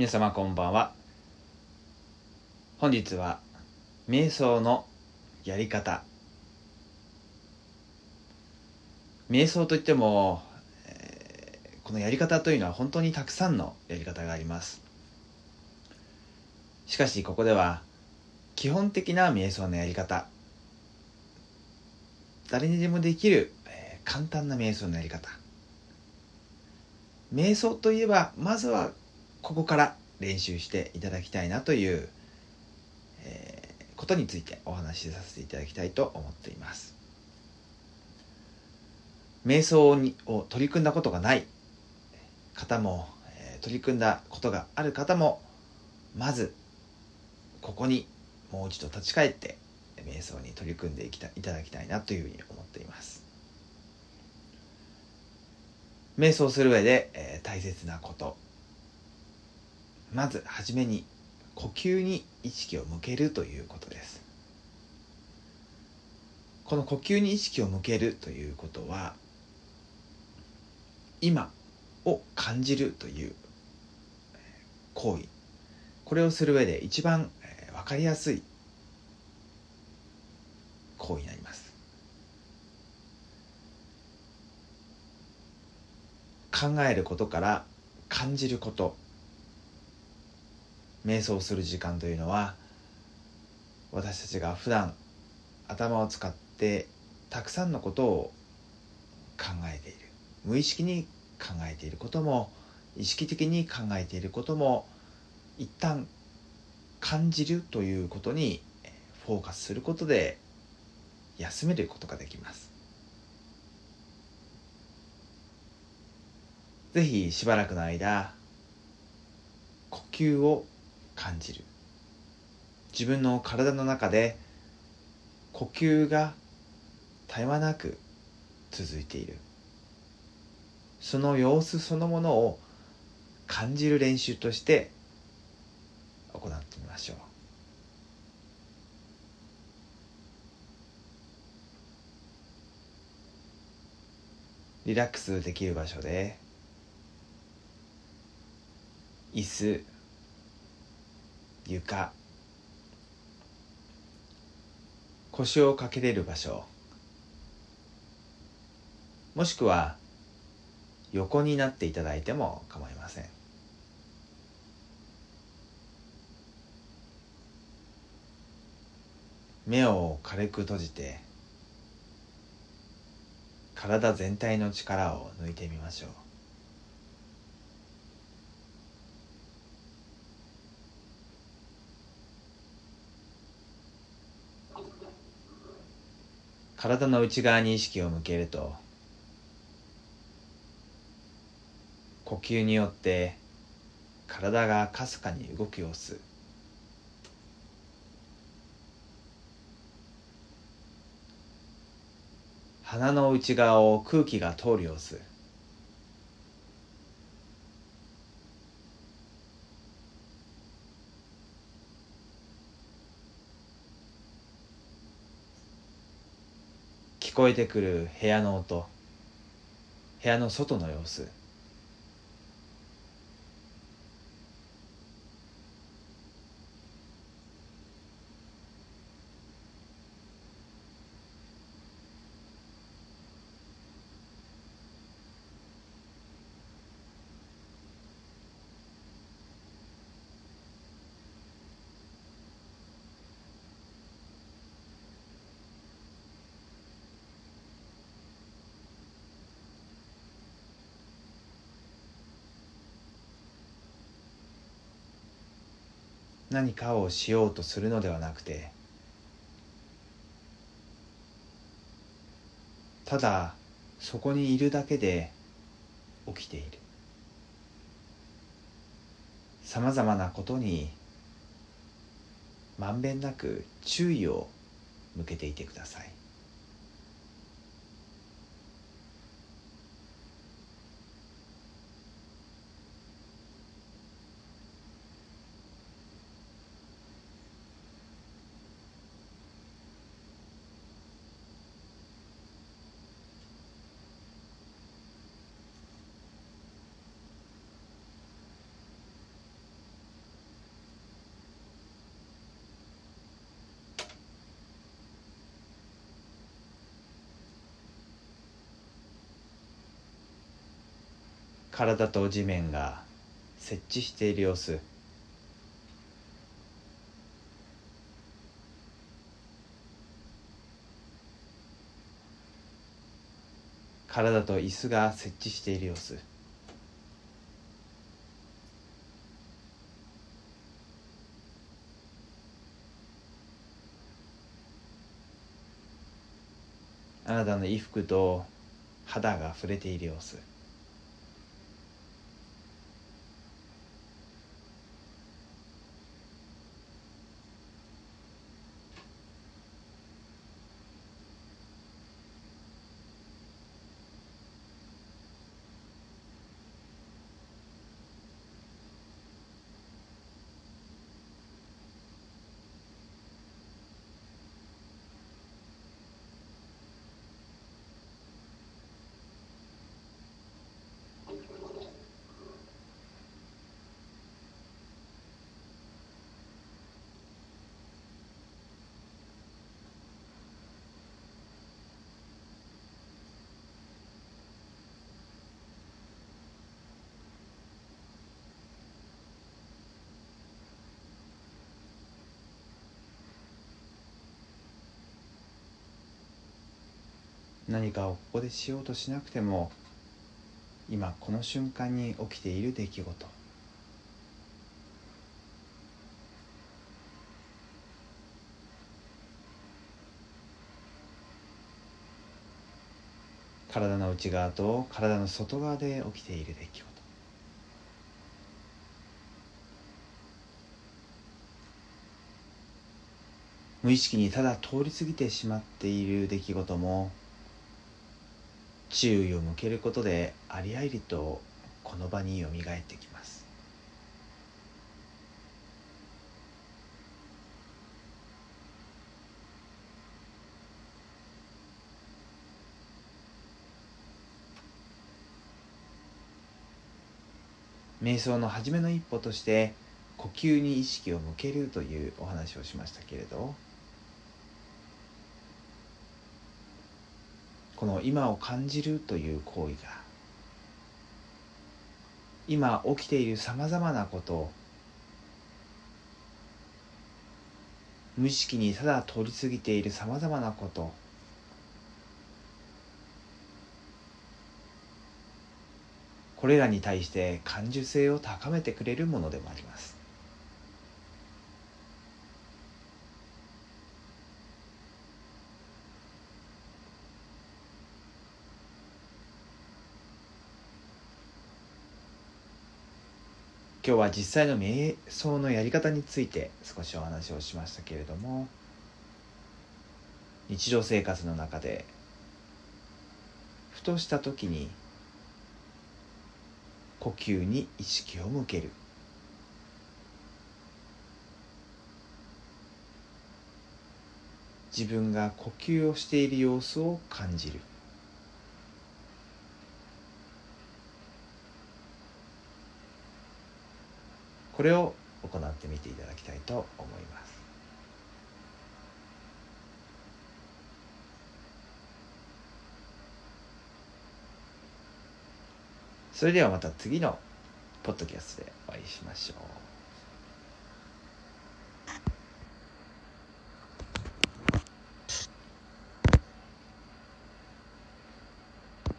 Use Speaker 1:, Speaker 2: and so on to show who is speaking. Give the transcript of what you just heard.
Speaker 1: 皆様こんばんは。本日は瞑想のやり方。瞑想といっても、このやり方というのは本当にたくさんのやり方があります。しかしここでは基本的な瞑想のやり方。誰にでもできる、簡単な瞑想のやり方。瞑想といえばまずはここから練習していただきたいなという、えーことについてお話しさせていただきたいと思っています。瞑想にを取り組んだことがない方も、えー取り組んだことがある方もまずここにもう一度立ち返って瞑想に取り組んでいきたいただきたいなというふうに思っています。瞑想する上で、えー大切なこと。まずはじめに呼吸に意識を向けるということです。この呼吸に意識を向けるということは今を感じるという行為。これをする上で一番えーわかりやすい行為になります。考えることから感じること。瞑想する時間というのは私たちが普段頭を使ってたくさんのことを考えている。無意識に考えていることも意識的に考えていることも一旦感じるということにフォーカスすることで休めることができます。ぜひしばらくの間呼吸を感じる。自分の体の中で呼吸が絶え間なく続いている。その様子そのものを感じる練習として行ってみましょう。リラックスできる場所で椅子床。腰をかけれる場所。もしくは横になっていただいても構いません。目を軽く閉じて体全体の力を抜いてみましょう。体の内側に意識を向けると呼吸によって体がかすかに動く様子。鼻の内側を空気が通る様子聞こえてくる部屋の音。部屋の外の様子。何かをしようとするのではなくてただそこにいるだけで起きている。さまざまなことにまんべんなく注意を向けていてください。体と地面が設置している様子。体と椅子が設置している様子。あなたの衣服と肌が触れている様子。何かをここでしようとしなくても今この瞬間に起きている出来事。体の内側と体の外側で起きている出来事。無意識にただ通り過ぎてしまっている出来事も注意を向けることでありありとこの場によみがえってきます。瞑想の初めの一歩として呼吸に意識を向けるというお話をしましたけれど。この今を感じるという行為が今起きているさまざまなこと無意識にただ通り過ぎているさまざまなことこれらに対して感受性を高めてくれるものでもあります。今日は実際の瞑想のやり方について少しお話をしましたけれども日常生活の中でふとした時に呼吸に意識を向ける。自分が呼吸をしている様子を感じる。これを行ってみていただきたいと思います。それではまた次のポッドキャストでお会いしましょう。